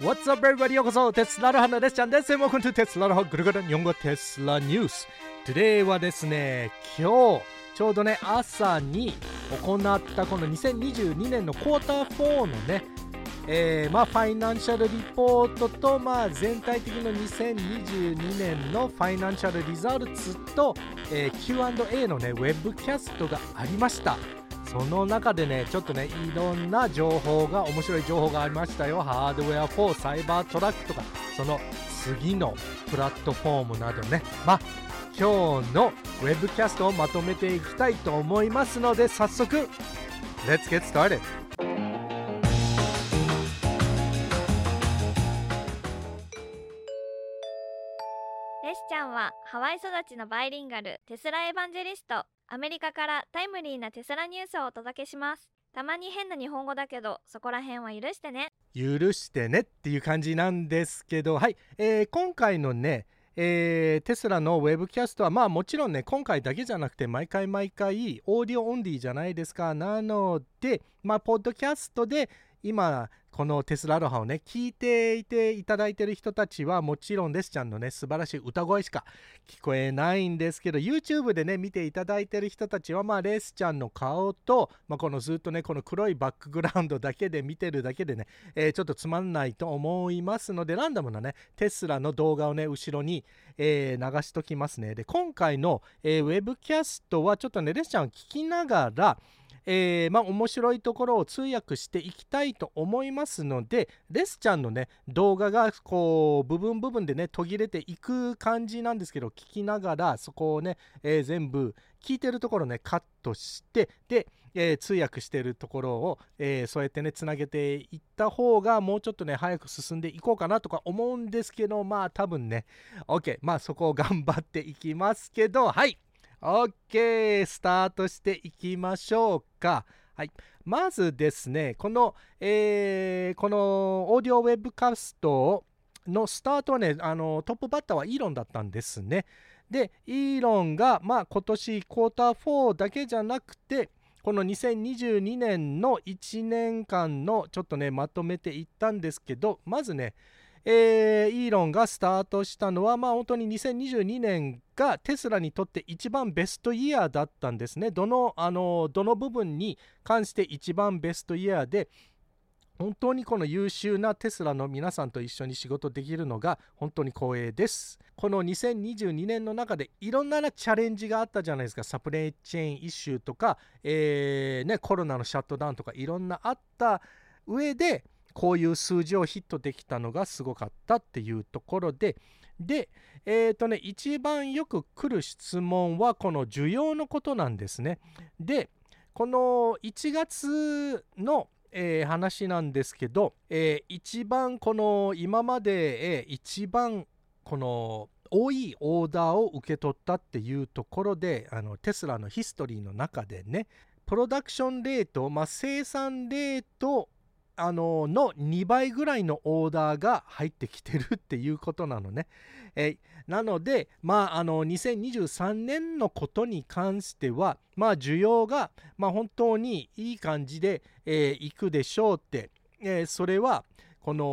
What's up everybody? ようこそ。テスラの花です。ちゃんです。Welcome to テスラの花ぐるぐる。日本語。テスラニュース。Today はですね今日ちょうどね朝に行ったこの2022年のクォーター4のねえー、まあファイナンシャルリポートと、まあ、全体的な2022年のファイナンシャルリザルツと、えー、Q&A のねウェブキャストがありました。その中でねちょっとねいろんな情報が面白い情報がありましたよハードウェア4サイバートラックとかその次のプラットフォームなどねまあ今日のウェブキャストをまとめていきたいと思いますので早速 Let's get started! はハワイ育ちのバイリンガルテスラエヴァンジェリストアメリカからタイムリーなテスラニュースをお届けします。たまに変な日本語だけどそこら辺は許してね。許してねっていう感じなんですけどはい、えー、今回のねえー、テスラのウェブキャストはまあもちろんね今回だけじゃなくて毎回毎回 audio only じゃないですか。なのでまあポッドキャストで今この TESLALOHA をね聞いていていただいてる人たちはもちろんレスちゃんのね素晴らしい歌声しか聞こえないんですけど YouTube でね見ていただいてる人たちはまあレスちゃんの顔と、まあ、このずっとねこの黒いバックグラウンドだけで見てるだけでね、えー、ちょっとつまんないと思いますのでランダムなねテスラの動画をね後ろに、えー、流しときますね。で今回の、えー、ウェブキャストはちょっとねレスちゃんを聞きながらえー、まあ面白いところを通訳していきたいと思いますのでレスちゃんのね動画がこう部分部分でね途切れていく感じなんですけど聞きながらそこをね、えー、全部聞いてるところねカットしてでえー、通訳してるところを、えー、そうやってねつなげていった方がもうちょっとね早く進んでいこうかなとか思うんですけどまあ多分ね。OK まあそこを頑張っていきますけどはい。OK スタートしていきましょうか。はい、まずですねこの、えー、このオーディオウェブカストのスタートはねあのトップバッターはイーロンだったんですね。でイーロンが、まあ、今年クォーター4だけじゃなくてこの2022年の1年間のちょっとねまとめていったんですけどまずねえー、イーロンがスタートしたのは、まあ、本当に2022年がテスラにとって一番ベストイヤーだったんですね。どのあのどの部分に関して一番ベストイヤーで、本当にこの優秀なテスラの皆さんと一緒に仕事できるのが本当に光栄です。この2022年の中でいろんなチャレンジがあったじゃないですか。サプライチェーンイシューとか、えーね、コロナのシャットダウンとかいろんなあった上で、こういう数字をヒットできたのがすごかったっていうところで、で、えっ、ー、とね、一番よく来る質問はこの需要のことなんですね。で、この1月の、えー、話なんですけど、えー、一番この今まで、えー、一番この多いオーダーを受け取ったっていうところであのテスラのヒストリーの中でねプロダクションレート、まあ、生産レートあのの2倍ぐらいのオーダーが入ってきてるっていうことなのね。えなので、まあ、あの2023年のことに関しては、まあ、需要が、まあ、本当にいい感じで、えー、いくでしょうって、えー、それはこの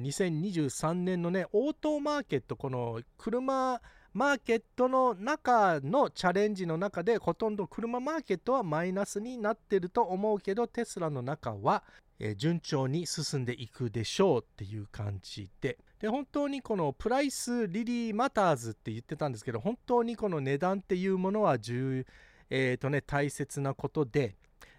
2023年のねオートマーケットこの車マーケットの中のチャレンジの中でほとんど車マーケットはマイナスになってると思うけどテスラの中はえ順調に進んでいくでしょうっていう感じで。で本当にこのプライスリリーマターズって言ってたんですけど本当にこの値段っていうものは重、えーとね、大切なことで。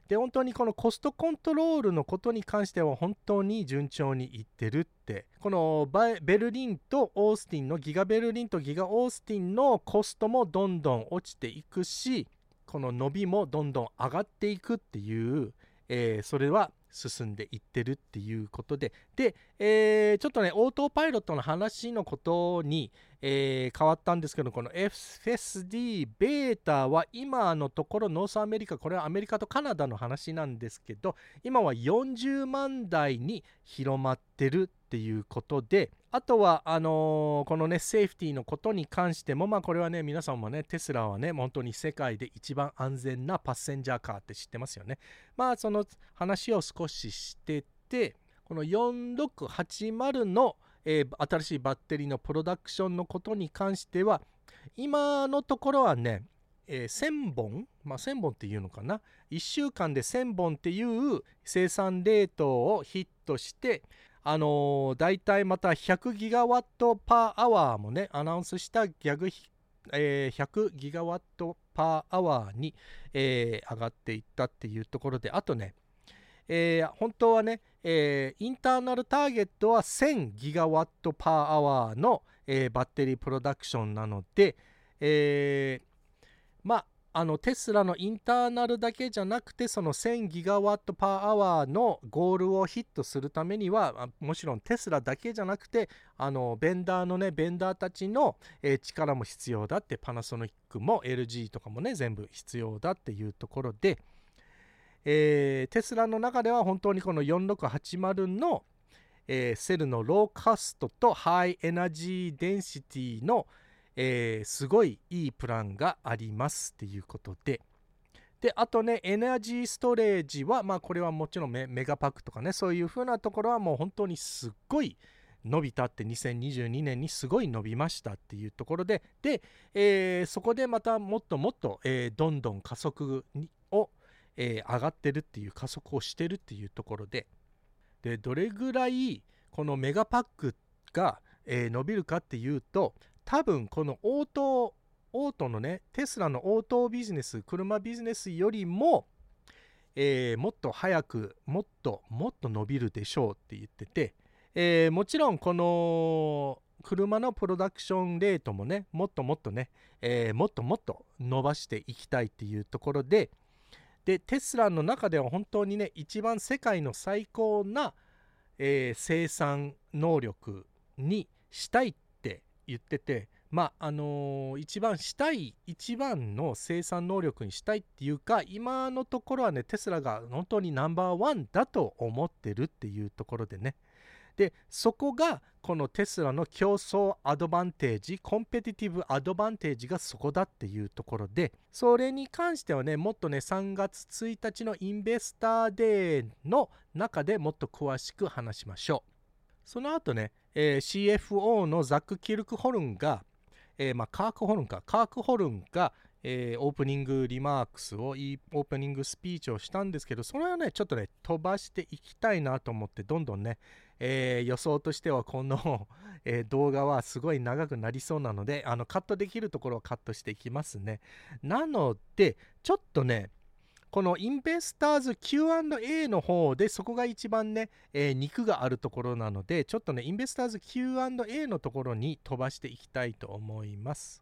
で本当にこのコストコントロールのことに関しては本当に順調にいってるって。このベルリンとオースティンのギガベルリンとギガオースティンのコストもどんどん落ちていくしこの伸びもどんどん上がっていくっていう、えー、それは進んでいってるっていうことで。で、えー、ちょっとねオートパイロットの話のことに、えー、変わったんですけどこの FSD ベータは今のところ North America これはアメリカとカナダの話なんですけど今は40万台に広まってるっていうことであとはあのー、このねセーフティーのことに関してもまあこれはね皆さんもねテスラはね本当に世界で一番安全なパッセンジャーカーって知ってますよね。まあその話を少ししててこの4680の、えー、新しいバッテリーのプロダクションのことに関しては今のところはね、えー、1000本、まあ、1000本っていうのかな1週間で1000本っていう生産レートをヒットしてあのー、大体また100ギガワットパーアワーもねアナウンスしたギャグ、えー、100ギガワットパーアワーに、えー、上がっていったっていうところであとね、えー、本当はね、えー、インターナルターゲットは1000ギガワットパーアワーの、えー、バッテリープロダクションなので、えー、まああのテスラの internal だけじゃなくてその1000 gigawatt per hour のゴールをヒットするためにはもちろんテスラだけじゃなくてあのベンダーのねベンダーたちの、え、力も必要だってパナソニックも LG とかもね全部必要だっていうところで、えー、テスラの中では本当にこの4680の、えー、セルの low cost と high energy density の、えー、すごいいいプランがありますっていうことで。で、あとね、エナジーストレージは、まあこれはもちろんメガパックとかね、そういう風なところはもう本当にすっごい伸びたって2022年にすごい伸びましたっていうところで、で、えー、そこでまたもっともっと、えー、どんどん加速を、えー、上がってるっていう加速をしてるっていうところで、で、どれぐらいこのメガパックが、え伸びるかっていうと、多分このオートオートのねテスラのオートビジネス車ビジネスよりも、えー、もっと早くもっともっと伸びるでしょうって言ってて、えー、もちろんこの車のプロダクションレートもねもっともっとね、えー、もっともっと伸ばしていきたいっていうところででテスラの中では本当にね一番世界の最高な、え生産能力にしたいっ言っててまああのー、一番したい一番の生産能力にしたいっていうか今のところはねテスラが本当にナンバーワンだと思ってるっていうところでね。でそこがこのテスラの競争アドバンテージコンペティティブアドバンテージがそこだっていうところでそれに関してはねもっとね3月1日のインベスターデーの中でもっと詳しく話しましょう。その後ねえー、CFO のザック・キルクホルンが、えー、まあ、カークホルンか、カークホルンが、えー、オープニングリマークスを、オープニングスピーチをしたんですけど、それはね、ちょっとね、飛ばしていきたいなと思って、どんどんね、えー、予想としてはこの えー、動画はすごい長くなりそうなので、あのカットできるところをカットしていきますね。なので、ちょっとね、このインベスターズ Q&A の方でそこが一番ね、えー、肉があるところなのでちょっとねインベスターズ Q&A のところに飛ばしていきたいと思います。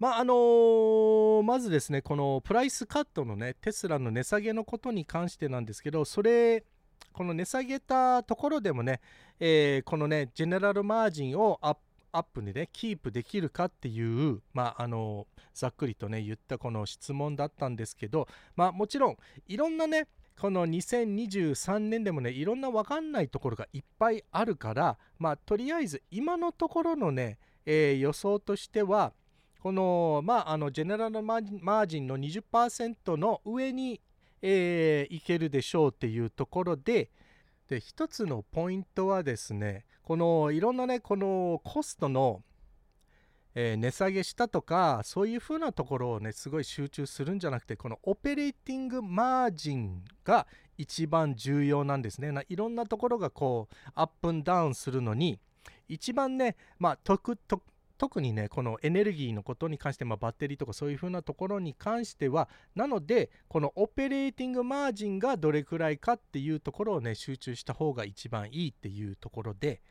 まああのー、まずですねこのプライスカットのねテスラの値下げのことに関してなんですけどそれこの値下げたところでもね、えー、このねジェネラルマージンをアップアップにねキープできるかっていうまああのざっくりとね言ったこの質問だったんですけどまあもちろんいろんなねこの2023年でもねいろんな分かんないところがいっぱいあるからまあとりあえず今のところのね、えー、予想としてはこのまああのジェネラルマージンの20%の上に、えー、いけるでしょうっていうところでで一つのポイントはですねこのいろんなねこのコストの、えー、値下げしたとかそういう風なところをねすごい集中するんじゃなくてこのオペレーティングマージンが一番重要なんですね。ないろんなところがこうアップンダウンするのに一番ねまあ特特特にねこのエネルギーのことに関して、まあ、バッテリーとかそういう風なところに関してはなのでこのオペレーティングマージンがどれくらいかっていうところをね集中した方が一番いいっていうところで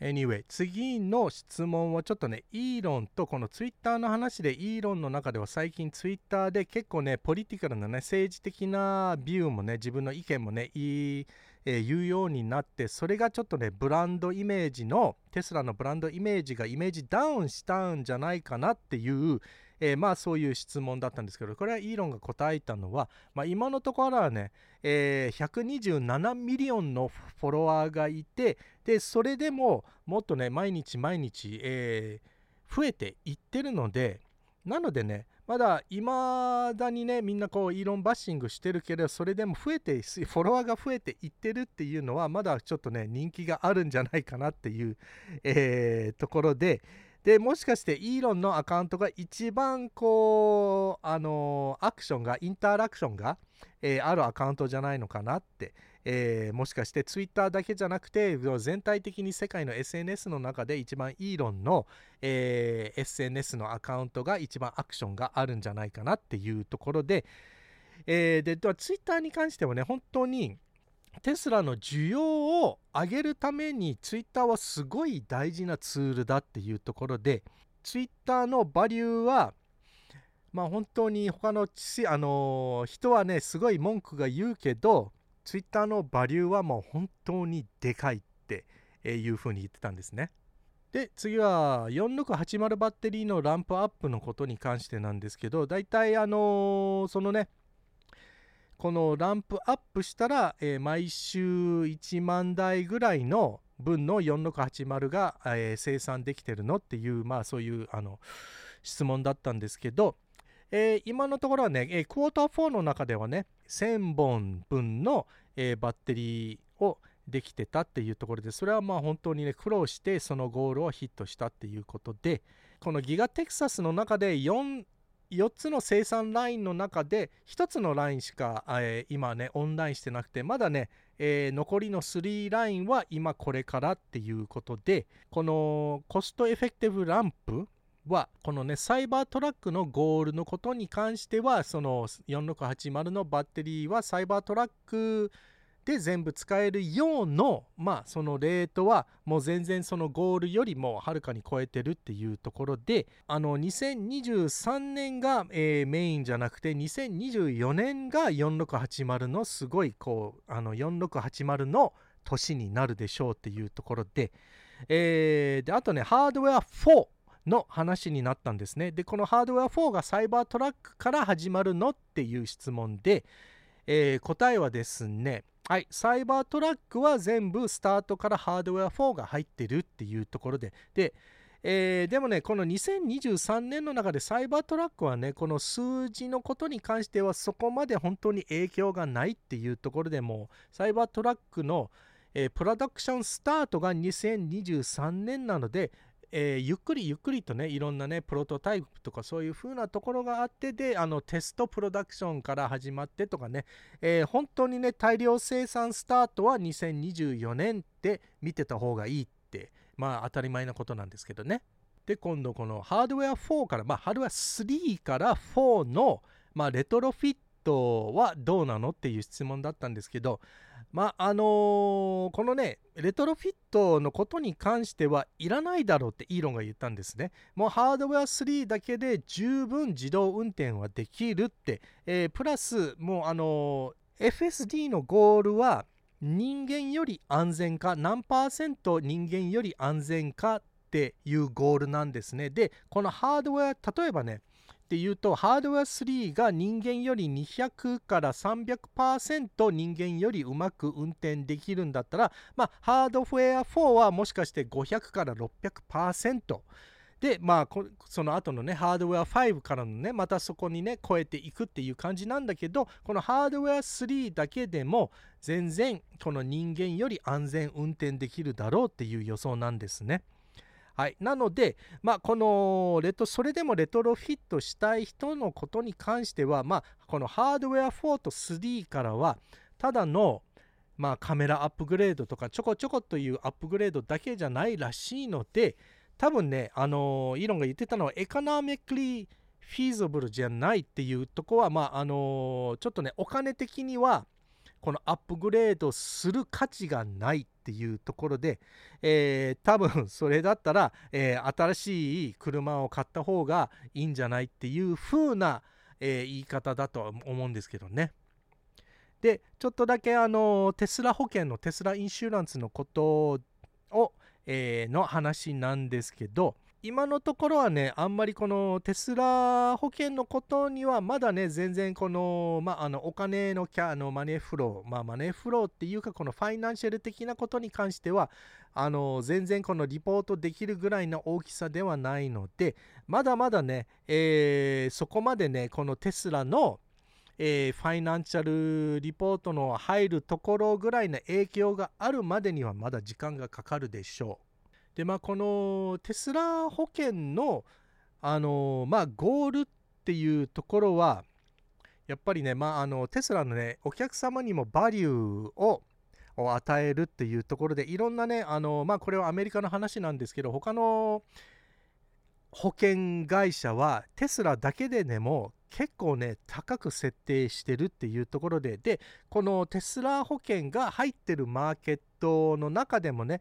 Anyway 次の質問はちょっとねイーロンとこのツイッターの話でイーロンの中では最近ツイッターで結構ねポリティカルなね政治的なビューもね自分の意見もねいいえー、言うようになってそれがちょっとねブランドイメージのテスラのブランドイメージがイメージダウンしたんじゃないかなっていう、えー、まあそういう質問だったんですけどこれはイーロンが答えたのは、まあ、今のところはね、えー、127 million のフォロワーがいてでそれでももっとね毎日毎日、えー、増えていってるのでなのでね、まだいまだにねみんなこうイーロンバッシングしてるけどそれでも増えてフォロワーが増えていってるっていうのはまだちょっとね人気があるんじゃないかなっていう、えー、ところで。でもしかしてイーロンのアカウントが一番こうあのアクションがインタラクションが、えー、あるアカウントじゃないのかなって、えー、もしかしてツイッターだけじゃなくて全体的に世界の SNS の中で一番イーロンの、えー、SNS のアカウントが一番アクションがあるんじゃないかなっていうところで、えー、でツイッターに関してはね本当にテスラの需要を上げるためにツイッターはすごい大事なツールだっていうところでツイッターのバリューはまあ本当に他のあの人はねすごい文句が言うけどツイッターのバリューはもう本当にでかいっていうふうに言ってたんですね。で次は4680バッテリーのランプアップのことに関してなんですけど大体あのそのねこのランプアップしたら、えー、毎週1万台ぐらいの分の4680が、えー、生産できてるのっていう、まあそういうあの質問だったんですけど、えー、今のところはね、えー、クォーター4の中ではね、1000本分の、えー、バッテリーをできてたっていうところで、それはまあ本当にね、苦労してそのゴールをヒットしたっていうことで、このギガテキサスの中で4 4つの生産ラインの中で1つのラインしか、えー、今ねオンラインしてなくてまだね、えー、残りの3ラインは今これからっていうことでこのコストエフェクティブランプはこのねサイバートラックのゴールのことに関してはその4680のバッテリーはサイバートラックで全部使えるようのまあそのレートはもう全然そのゴールよりもはるかに超えてるっていうところであの2023年が、えー、メインじゃなくて2024年が4680のすごいこうあの4680の年になるでしょうっていうところで,、えー、であとねハードウェア4の話になったんですね。でこのハードウェア4がサイバートラックから始まるのっていう質問で、えー、答えはですねはい、サイバートラックは全部スタートからハードウェア4が入ってるっていうところで、で、えー、でもね、この2023年の中でサイバートラックはね、この数字のことに関してはそこまで本当に影響がないっていうところでも、サイバートラックの、えー、プロダクションスタートが2023年なので、えー、ゆっくりゆっくりとねいろんなねプロトタイプとかそういう風なところがあってであのテストプロダクションから始まってとかね、えー、本当にね大量生産スタートは2024年って見てた方がいいってまあ当たり前なことなんですけどね。で今度このハードウェア4からまあハードウェア3から4のまあレトロフィットはどうなのっていう質問だったんですけどまああのー、このねレトロフィットのことに関してはいらないだろうってイーロンが言ったんですね。もうハードウェア3だけで十分自動運転はできるって、えー、プラスもうあのー、FSD のゴールは人間より安全か何パーセント人間より安全かっていうゴールなんですね。でこのハードウェア例えばねっていうとハードウェア3が人間より200から300%人間よりうまく運転できるんだったら、まあ、ハードウェア4はもしかして500から600%でまあその後のねハードウェア5からのねまたそこにね超えていくっていう感じなんだけどこのハードウェア3だけでも全然この人間より安全運転できるだろうっていう予想なんですね。はい、なので、まあ、このレトそれでもレトロフィットしたい人のことに関しては、まあ、このハードウェア4と3からはただの、まあ、カメラアップグレードとかちょこちょこというアップグレードだけじゃないらしいので多分ねあのイーロンが言ってたのはエコノミックリーフィーザブルじゃないっていうとこはまああのちょっとねお金的にはこのアップグレードする価値がないていうところで、えー、多分 それだったら、えー、新しい車を買った方がいいんじゃないっていう風な、えー、言い方だとは思うんですけどね。でちょっとだけあのテスラ保険のテスラインシュランスのことを、えの話なんですけど今のところはね、あんまりこのテスラ保険のことにはまだね、全然この、まあ、あのお金のキャのマネーフロー、まあ、マネーフローっていうか、このファイナンシャル的なことに関しては、あの全然このリポートできるぐらいの大きさではないのでまだまだね、えー、そこまでねこのテスラの、えー、ファイナンシャルリポートの入るところぐらいの影響があるまでにはまだ時間がかかるでしょう。でまあこのテスラ保険のあのまあゴールっていうところはやっぱりね、まあ、あのテスラのねお客様にもバリューをを与えるっていうところでいろんなねあのまあこれはアメリカの話なんですけど他の保険会社はテスラだけでねも結構ね高く設定してるっていうところででこのテスラ保険が入ってるマーケットの中でもね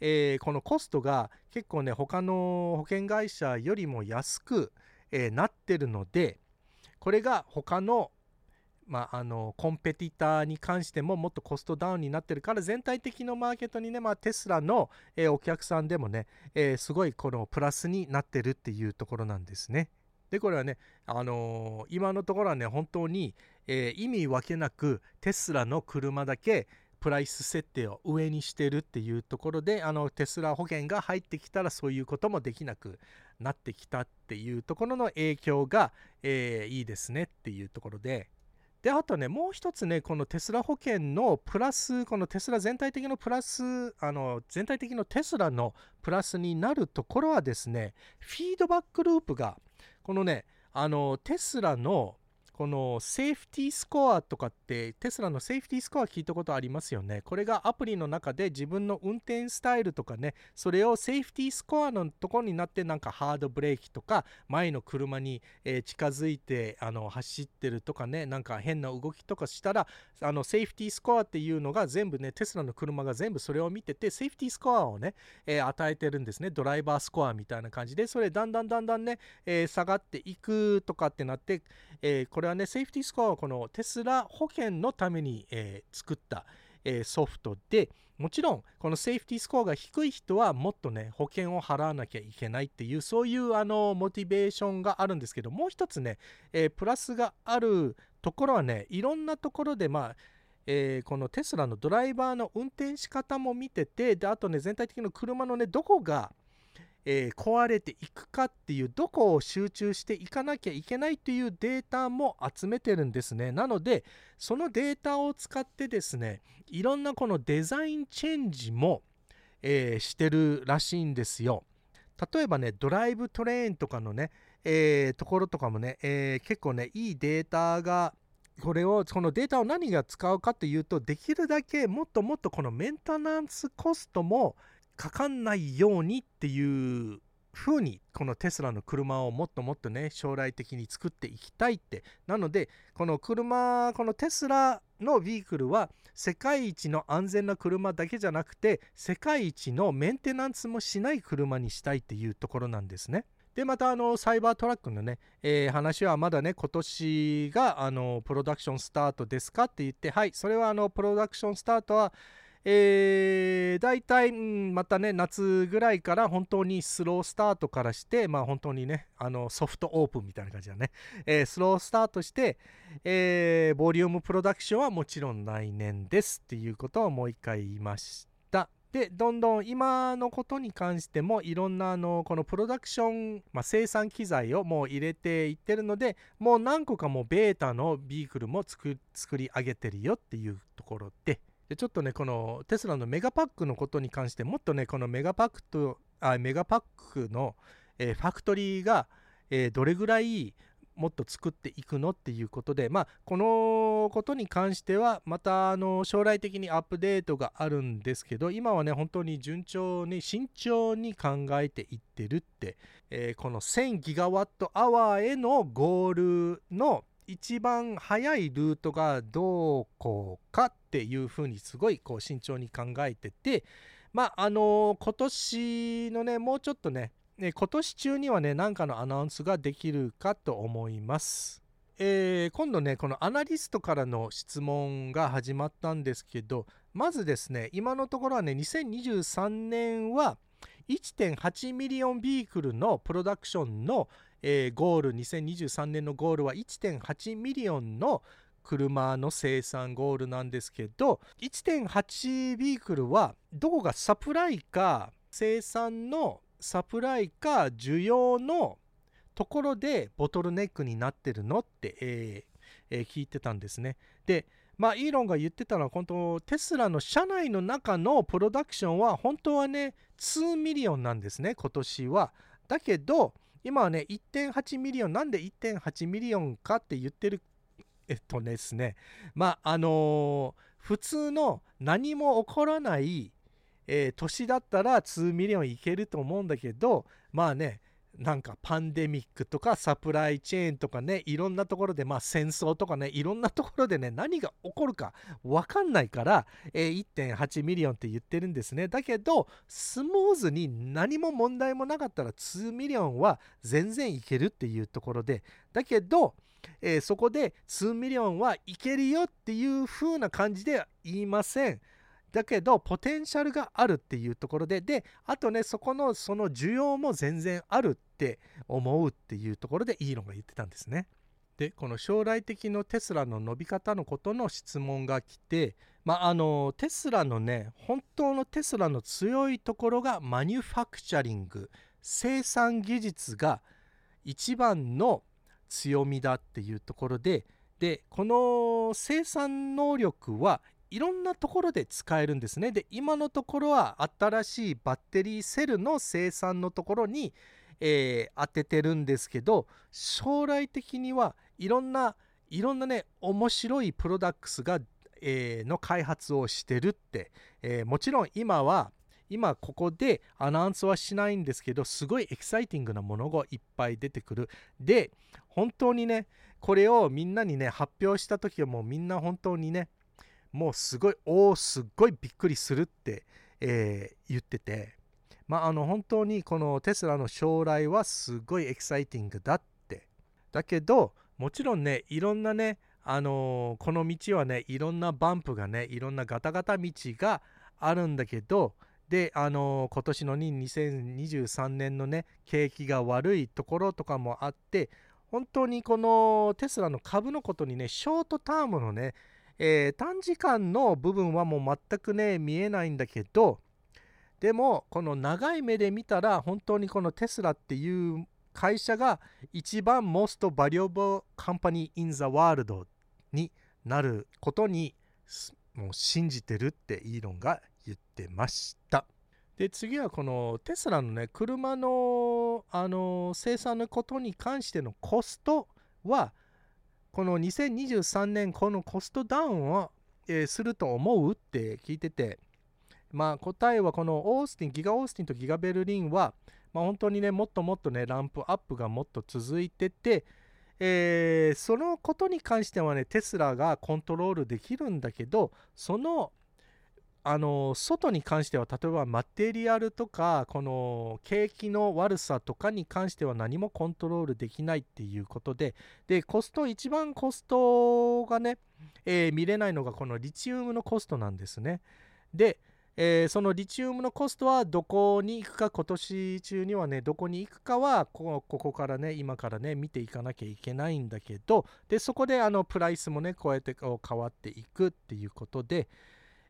えー、このコストが結構ね他の保険会社よりも安く、えー、なってるのでこれが他のまあ、あのコンペティターに関してももっとコストダウンになってるから全体的のマーケットにね、まあ、テスラの、えー、お客さんでもね、え、すごいこのプラスになってるっていうところなんですね。でこれはね、あのー、今のところはね本当に、え意味分けなくテスラの車だけプライス設定を上にしてるっていうところであのテスラ保険が入ってきたらそういうこともできなくなってきたっていうところの影響が、えいいですねっていうところでであとねもう一つねこのテスラ保険のプラスこのテスラ全体的のプラスあの全体的のテスラのプラスになるところはですねフィードバックループがこのねあのテスラのこのセーフティースコアとかってテスラのセーフティースコア聞いたことありますよね？これがアプリの中で自分の運転スタイルとかね、それをセーフティースコアのとこになってなんかハードブレーキとか前の車に、え、近づいてあの走ってるとかね、なんか変な動きとかしたらあのセーフティースコアっていうのが全部ね、テスラの車が全部それを見ててセーフティースコアをね、え、与えてるんですね。ドライバースコアみたいな感じで、それだんだんだんだんね、え、下がっていくとかってなって、これれはね、セーフティースコアはこのテスラ保険のために、えー、作った、えー、ソフトでもちろんこのセーフティースコアが低い人はもっとね保険を払わなきゃいけないっていうそういうあのモチベーションがあるんですけどもう一つね、えー、プラスがあるところはねいろんなところでまあえー、このテスラのドライバーの運転仕方も見ててであとね全体的な車のねどこがえー、壊れていくかっていうどこを集中していかなきゃいけないというデータも集めてるんですね。なのでそのデータを使ってですねいろんなこのデザインチェンジも、えー、してるらしいんですよ。例えばねドライブトレーンとかのね、えー、ところとかもね、え結構ねいいデータがこれをこのデータを何が使うかというとできるだけもっともっとこのメンテナンスコストもかかんないようにっていう風にこのテスラの車をもっともっとね将来的に作っていきたいってなのでこの車このテスラのビークルは世界一の安全な車だけじゃなくて世界一のメンテナンスもしない車にしたいっていうところなんですね。でまたあのサイバートラックのね、えー、話はまだね今年があのプロダクションスタートですかって言ってはいそれはあのプロダクションスタートはえー、大体、うん、またね、夏ぐらいから本当にスロースタートからして、まあ本当にね、あのソフトオープンみたいな感じだね、えー、スロースタートして、えー、ボリュームプロダクションはもちろん来年ですっていうことをもう一回言いました。で、どんどん今のことに関してもいろんなあのこのプロダクション、まあ、生産機材をもう入れていってるので、もう何個かもうベータのビークルも作り上げてるよっていうところで、でちょっとねこのテスラのメガパックのことに関してもっとねこのメガパックとあメガパックの、えー、ファクトリーが、えー、どれぐらいもっと作っていくのっていうことでまあこのことに関してはまたあの将来的にアップデートがあるんですけど今はね本当に順調に慎重に考えていってるって、えー、この1000ギガワットアワーへのゴールの一番早いルートがどうこうかっていうふうにすごいこう慎重に考えててまああの今年のねもうちょっとね今年中にはね何かのアナウンスができるかと思います。えー、今度ねこのアナリストからの質問が始まったんですけどまずですね今のところはね2023年は1.8 million vehicle の production の、えー、ゴール2023年のゴールは1.8 million の車の生産ゴールなんですけど1.8 vehicle はどこがサプライか生産のサプライか需要のところでボトルネックになってるのって、えーえー、聞いてたんですね。でまあイーロンが言ってたのは本当テスラの社内の中の production は本当はね2 million なんですね今年は。だけど今はね1.8 million なんで1.8 million かって言ってるえっとですねまああのー、普通の何も起こらない、えー、年だったら2 million いけると思うんだけどまあねなんかパンデミックとかサプライチェーンとかねいろんなところでまあ戦争とかねいろんなところでね何が起こるか分かんないから、えー、1.8 million って言ってるんですね。だけどスムーズに何も問題もなかったら2 million は全然いけるっていうところでだけど、えー、そこで2 million はいけるよっていう風な感じでは言いません。だけどポテンシャルがあるっていうところでであとねそこのその需要も全然あるって思うっていうところでイーロンが言ってたんですね。でこの将来的のテスラの伸び方のことの質問が来て、まあ、あのテスラのね本当のテスラの強いところがマニュファクチャリング生産技術が一番の強みだっていうところででこの生産能力はいろんなところで使えるんですね。で今のところは新しいバッテリーセルの生産のところに、えー、当ててるんですけど将来的にはいろんないろんなね面白いプロダクツが、えー、の開発をしてるって、えー、もちろん今は今ここでアナウンスはしないんですけどすごいエキサイティングなものがいっぱい出てくる。で本当にねこれをみんなにね発表した時はもうみんな本当にねもうすごいおおすごいびっくりするって、えー、言ってて。まああの本当にこのテスラの将来はすごいエキサイティングだって。だけどもちろんねいろんなねあのー、この道はねいろんなバンプがねいろんなガタガタ道があるんだけどであのー、今年の2023年のね景気が悪いところとかもあって本当にこのテスラの株のことにねショートタームのねえー、短時間の部分はもう全くね見えないんだけどでもこの長い目で見たら本当にこのテスラっていう会社が一番 most valuable company in the world になることにもう信じてるってイーロンがってました。で次はこのテスラのね車のあの生産のことに関してのコストはこの2023年このコストダウンを、えー、すると思うって聞いててまあ答えはこのオースティンギガオースティンとギガベルリンは、まあ、本当にねもっともっとねランプアップがもっと続いててえー、そのことに関してはねテスラがコントロールできるんだけどそのあの外に関しては例えばマテリアルとかこの景気の悪さとかに関しては何もコントロールできないっていうことででコスト一番コストがね、えー、見れないのがこのリチウムのコストなんですね。で、えー、そのリチウムのコストはどこに行くか今年中にはねどこに行くかはここからね今からね見ていかなきゃいけないんだけどでそこであのプライスもねこうやって変わっていくっていうことで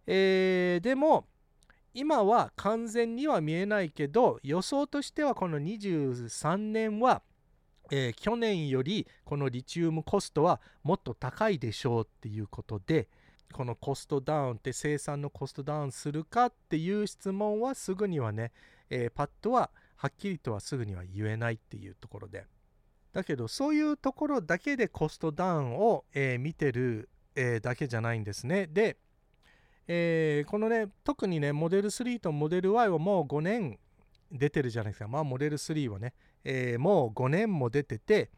えー、でも今は完全には見えないけど予想としてはこの23年は、えー、去年よりこのリチウムコストはもっと高いでしょうっていうことでこのコストダウンって生産のコストダウンするかっていう質問はすぐにはね、えー、パッとははっきりとはすぐには言えないっていうところで。だけどそういうところだけでコストダウンを、えー、見てる、え、だけじゃないんですね。でえー、このね、特にね、モデル3とモデル Y はもう5年出てるじゃないですか。まあ、モデル3はね、えー、もう5年も出てて、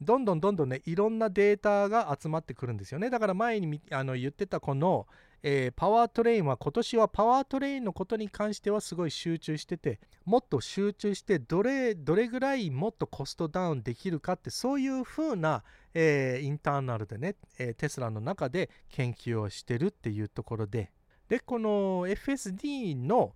どんどんどんどんね、いろんなデータが集まってくるんですよね。だから前にあの言ってたこの、えー、パワートレインは今年はパワートレインのことに関してはすごい集中しててもっと集中してどれどれぐらいもっとコストダウンできるかってそういう風な、えー、 internal でね、えー、テスラの中で研究をしてるっていうところで。でこの FSD の、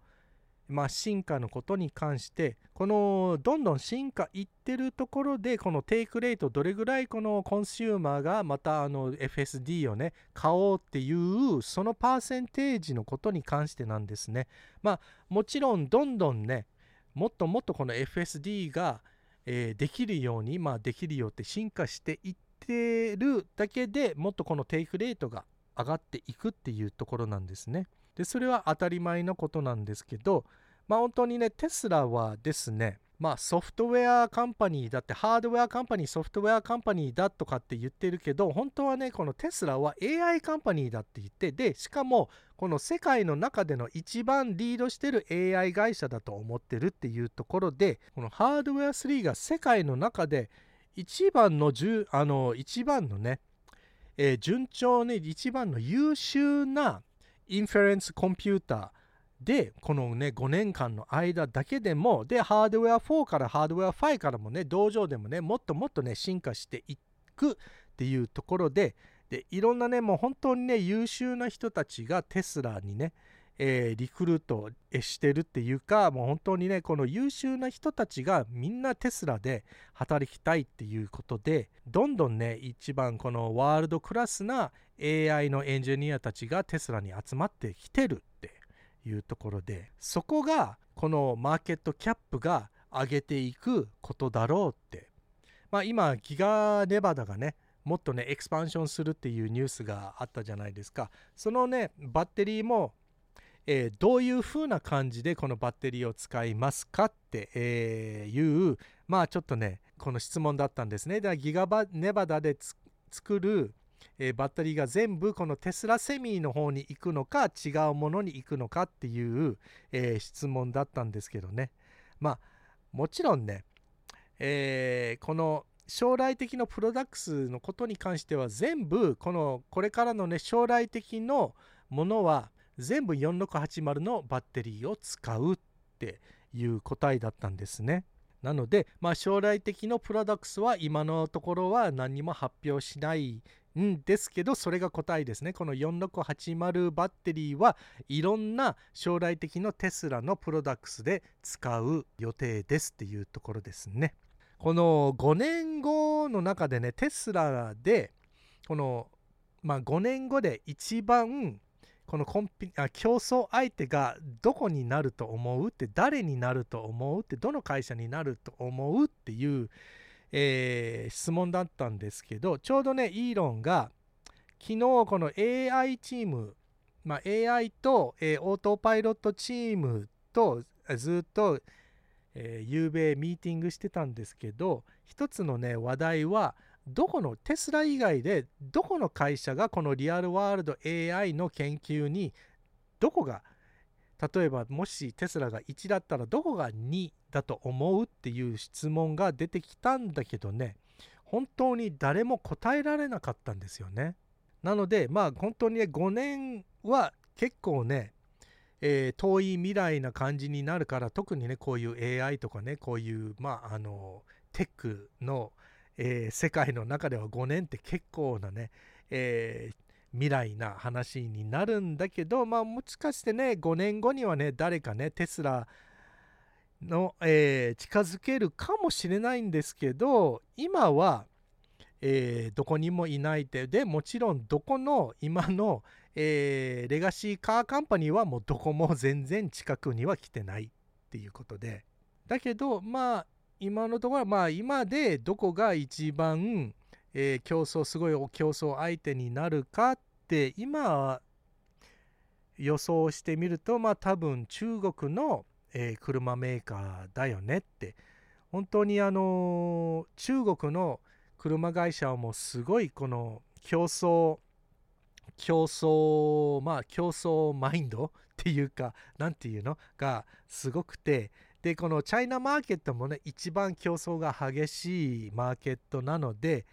まあ、進化のことに関してこのどんどん進化いってるところでこのテイクレートどれぐらいこのコンシューマーがまたあの FSD をね買おうっていうそのパーセンテージのことに関してなんですねまあもちろんどんどんねもっともっとこの FSD が、えー、できるようにまあできるよって進化していってるだけでもっとこのテイクレートが上がっていくっていうところなんですね。でそれは当たり前のことなんですけどまあ本当にねテスラはですねまあソフトウェアカンパニーだってハードウェアカンパニーソフトウェアカンパニーだとかって言ってるけど本当はねこのテスラは AI カンパニーだって言ってでしかもこの世界の中での一番リードしてる AI 会社だと思ってるっていうところでこのハードウェア3が世界の中で一番のあの一番のね、えー、順調に一番の優秀な inference computer でこのね5年間の間だけでもでハードウェア4からハードウェア5からもね Dojo でもねもっともっとね進化していくっていうところででいろんなねもう本当にね優秀な人たちがテスラにねえー、リクルートしてるっていうかもう本当にねこの優秀な人たちがみんなテスラで働きたいっていうことでどんどんね一番このワールドクラスな AI のエンジニアたちがテスラに集まってきてるっていうところでそこがこのマーケットキャップが上げていくことだろうって。まあ今ギガネバダがねもっとねエクスパンションするっていうニュースがあったじゃないですか。そのねバッテリーもえー、どういう風な感じでこのバッテリーを使いますかって、え、いうまあちょっとねこの質問だったんですね。だからギガネバダで作る、えー、バッテリーが全部このテスラセミの方に行くのか違うものに行くのかっていう、え質問だったんですけどねまあもちろんね、えこの将来的なプロダクツのことに関しては全部このこれからのね将来的のものは全部4680のバッテリーを使うっていう答えだったんですね。なので、まあ、将来的のプロダクツは今のところは何も発表しないんですけどそれが答えですね。この4680バッテリーはいろんな将来的のテスラのプロダクツで使う予定ですっていうところですね。この5年後の中でねテスラでこのまあ5年後で一番このコンピあ競争相手がどこになると思うって誰になると思うってどの会社になると思うっていう、えー、質問だったんですけどちょうどねイーロンが昨日この AI チーム、まあ、AI と、えー、オートパイロットチームとずっと、えー、夕べミーティングしてたんですけど一つのね話題はどこのテスラ以外でどこの会社がこのリアルワールド AI の研究にどこが例えばもしテスラが1だったらどこが2だと思うっていう質問が出てきたんだけどね本当に誰も答えられなかったんですよね。なのでまあ本当にね5年は結構ね、えー、遠い未来な感じになるから特にねこういう AI とかねこういうまああのテックのえー、世界の中では5年って結構なね、えー、未来な話になるんだけど、まあ、もしかしてね5年後にはね誰かねテスラの、えー、近づけるかもしれないんですけど今は、えー、どこにもいないででもちろんどこの今の、えー、レガシーカーカンパニーはもうどこも全然近くには来てないっていうことで。だけどまあ今のところはまあ今でどこが一番、えー、競争すごい競争相手になるかって今予想してみるとまあ多分中国の、えー、車メーカーだよねって。本当にあの、中国の車会社はもうすごいこの競争競争まあ競争マインドっていうか何ていうの？がすごくてでこのチャイナマーケットもね一番競争が激しいマーケットなので、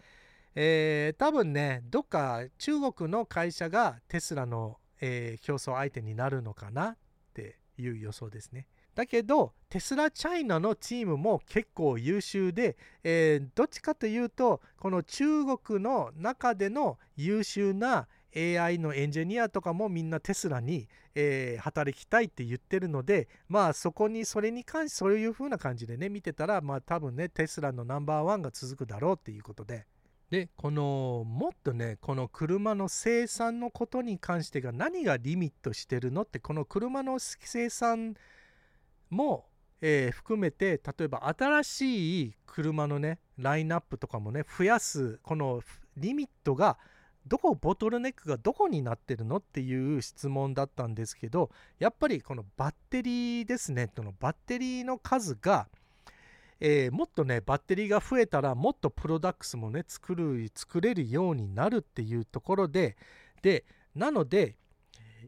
えー、多分ねどっか中国の会社がテスラの、えー、競争相手になるのかなっていう予想ですね。だけどテスラチャイナのチームも結構優秀で、えー、どっちかというとこの中国の中での優秀な AI のエンジニアとかもみんなテスラに、えー、働きたいって言ってるのでまあそこにそれに関してそういう風な感じでね見てたらまあ多分ねテスラのナンバーワンが続くだろうっていうことで。でこのもっとねこの車の生産のことに関してが何がリミットしてるのってこの車の生産も、えー、含めて例えば新しい車のねラインナップとかもね増やすこのリミットがどこボトルネックがどこになってるのっていう質問だったんですけどやっぱりこのバッテリーですねこのバッテリーの数がえー、もっとねバッテリーが増えたらもっとプロダクツもね作る作れるようになるっていうところででなので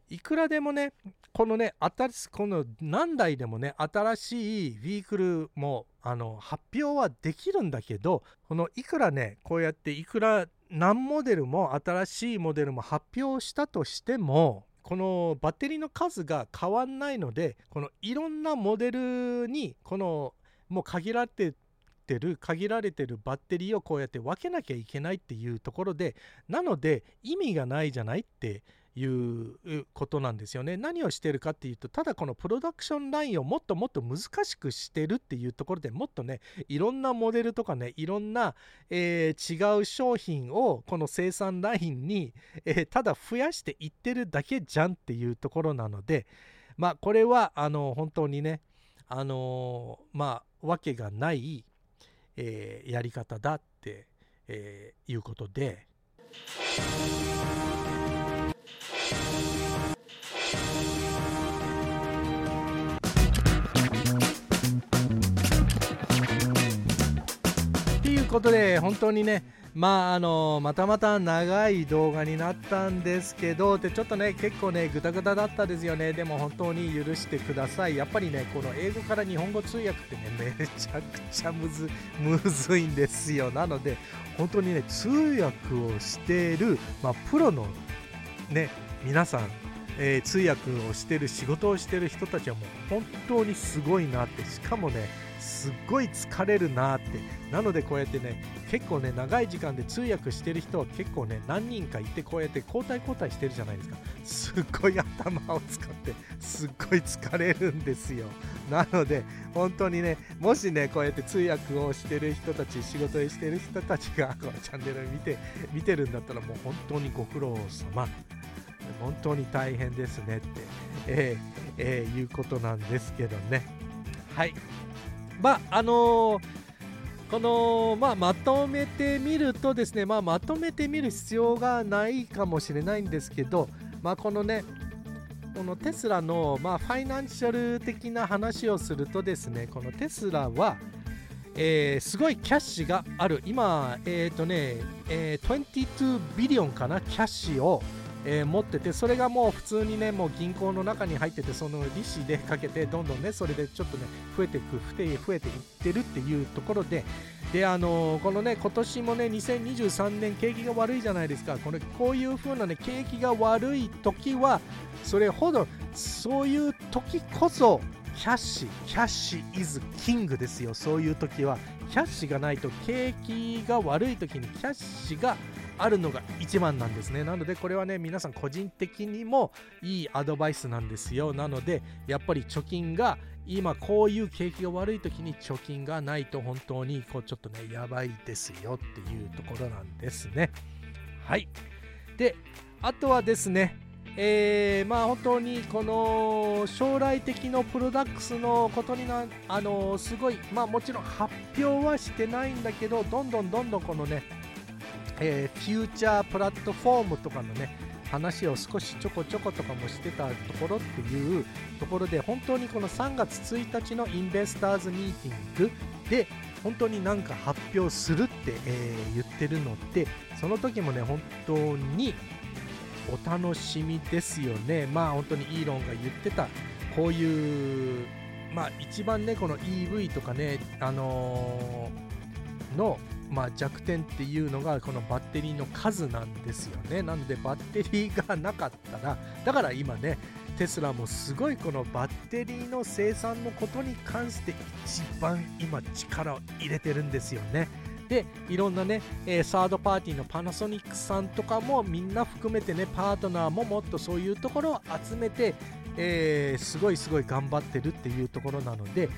いくらでもねこのね新しこの何台でもね新しいビークルもあの発表はできるんだけどこのいくらねこうやっていくら何モデルも新しいモデルも発表したとしてもこのバッテリーの数が変わんないのでこのいろんなモデルにこのもう限られてる限られてるバッテリーをこうやって分けなきゃいけないっていうところでなので意味がないじゃないっていうことなんですよね。何をしてるかっていうとただこのプロダクションラインをもっともっと難しくしてるっていうところでもっとねいろんなモデルとかねいろんな、えー、違う商品をこの生産ラインに、えー、ただ増やしていってるだけじゃんっていうところなのでまあこれはあの本当にねあのー、まあわけがない、えー、やり方だって、えー、いうことで。ということで本当にねまああのまたまた長い動画になったんですけどでちょっとね結構ねぐたぐただったですよね。でも本当に許してください。やっぱりねこの英語から日本語通訳ってねめちゃくちゃむずむずいんですよ。なので本当にね通訳をしている、まあ、プロのね皆さんえー、通訳をしてる仕事をしてる人たちはもう本当にすごいなってしかもねすっごい疲れるなって。なのでこうやってね結構ね長い時間で通訳してる人は結構ね何人かいてこうやって交代交代してるじゃないですか。すっごい頭を使ってすっごい疲れるんですよ。なので本当にねもしねこうやって通訳をしてる人たち仕事をしてる人たちがこのチャンネルを見て見てるんだったらもう本当にご苦労様。本当に大変ですねって、えーえー、いうことなんですけどね。はい。まああのー、この、まあ、まとめてみるとですね、まあ、まとめてみる必要がないかもしれないんですけど、まあ、このねこのテスラの、まあ、ファイナンシャル的な話をするとですねこのテスラは、えー、すごいキャッシュがある。今え、ー、とね、えー、22ビリオンかなキャッシュをえー、持っててそれがもう普通にねもう銀行の中に入っててその利子でかけてどんどんねそれでちょっとね増えていく増えていってるっていうところでであのー、このね今年もね2023年景気が悪いじゃないですかこれこういう風なね景気が悪い時はそれほどそういう時こそキャッシュキャッシュイズキングですよ。そういう時はキャッシュがないと景気が悪い時にキャッシュがあるのが一番なんですね。なのでこれはね皆さん個人的にもいいアドバイスなんですよ。なのでやっぱり貯金が今こういう景気が悪い時に貯金がないと本当にこうちょっとねやばいですよっていうところなんですね。はい。であとはですねえー、まあ本当にこの将来的のプロダクツのことになあのすごいまあもちろん発表はしてないんだけどどんどんどんどんこのねえー、フューチャープラットフォームとかのね話を少しちょこちょことかもしてたところっていうところで本当にこの3月1日のインベスターズミーティングで本当になんか発表するって、えー、言ってるのでその時もね本当にお楽しみですよね。まあ本当にイーロンが言ってたこういうまあ一番ねこの EV とかねあのー、のまあ、弱点っていうのがこのバッテリーの数なんですよね。なのでバッテリーがなかったらだから今ねテスラもすごいこのバッテリーの生産のことに関して一番今力を入れてるんですよね。でいろんなね、えー、サードパーティーのパナソニックさんとかもみんな含めてねパートナーももっとそういうところを集めて、えー、すごいすごい頑張ってるっていうところなので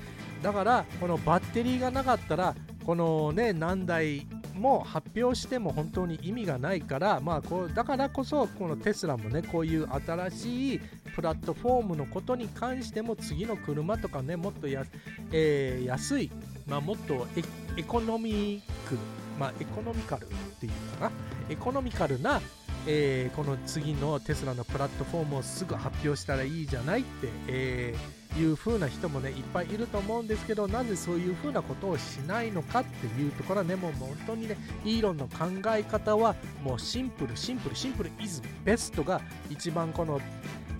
だからこのバッテリーがなかったらこのね何台も発表しても本当に意味がないから、まあ、こうだからこそこのテスラもねこういう新しいプラットフォームのことに関しても次の車とかねもっとや、えー、安い、まあ、もっとエコノミック、まあ、エコノミカルっていうかな？エコノミカルなえー、この次のテスラのプラットフォームをすぐ発表したらいいじゃないって、えー、いう風な人もねいっぱいいると思うんですけどなぜそういう風なことをしないのかっていうところはねもう本当にねイーロンの考え方はもうシンプルシンプルシンプルイズベストが一番この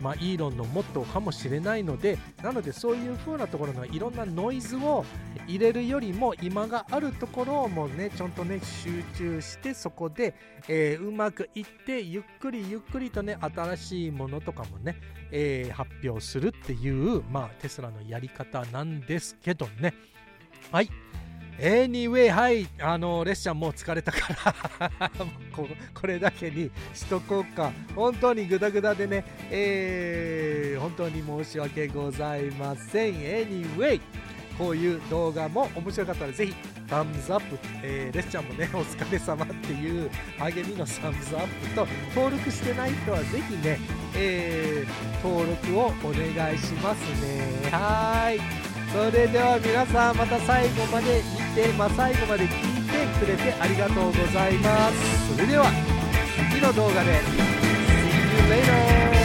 まあ、イーロンのモットーかもしれないのでなのでそういう風なところのいろんなノイズを入れるよりも今があるところをもうねちゃんとね集中してそこで、えー、うまくいってゆっくりゆっくりとね新しいものとかもね、えー、発表するっていう、まあ、テスラのやり方なんですけどね。はい。Anyway はいあのレッシャンもう疲れたから ここれだけにしとこうか。本当にグダグダでね。えー、本当に申し訳ございません。Anyway こういう動画も面白かったらぜひタムズアップ、えー、レッシャンもねお疲れ様っていう励みのサムズアップと登録してない人はぜひね、えー、登録をお願いしますね。はい。それでは皆さんまた最後まで見て、まあ、最後まで聞いてくれてありがとうございますそれでは次の動画で See you later!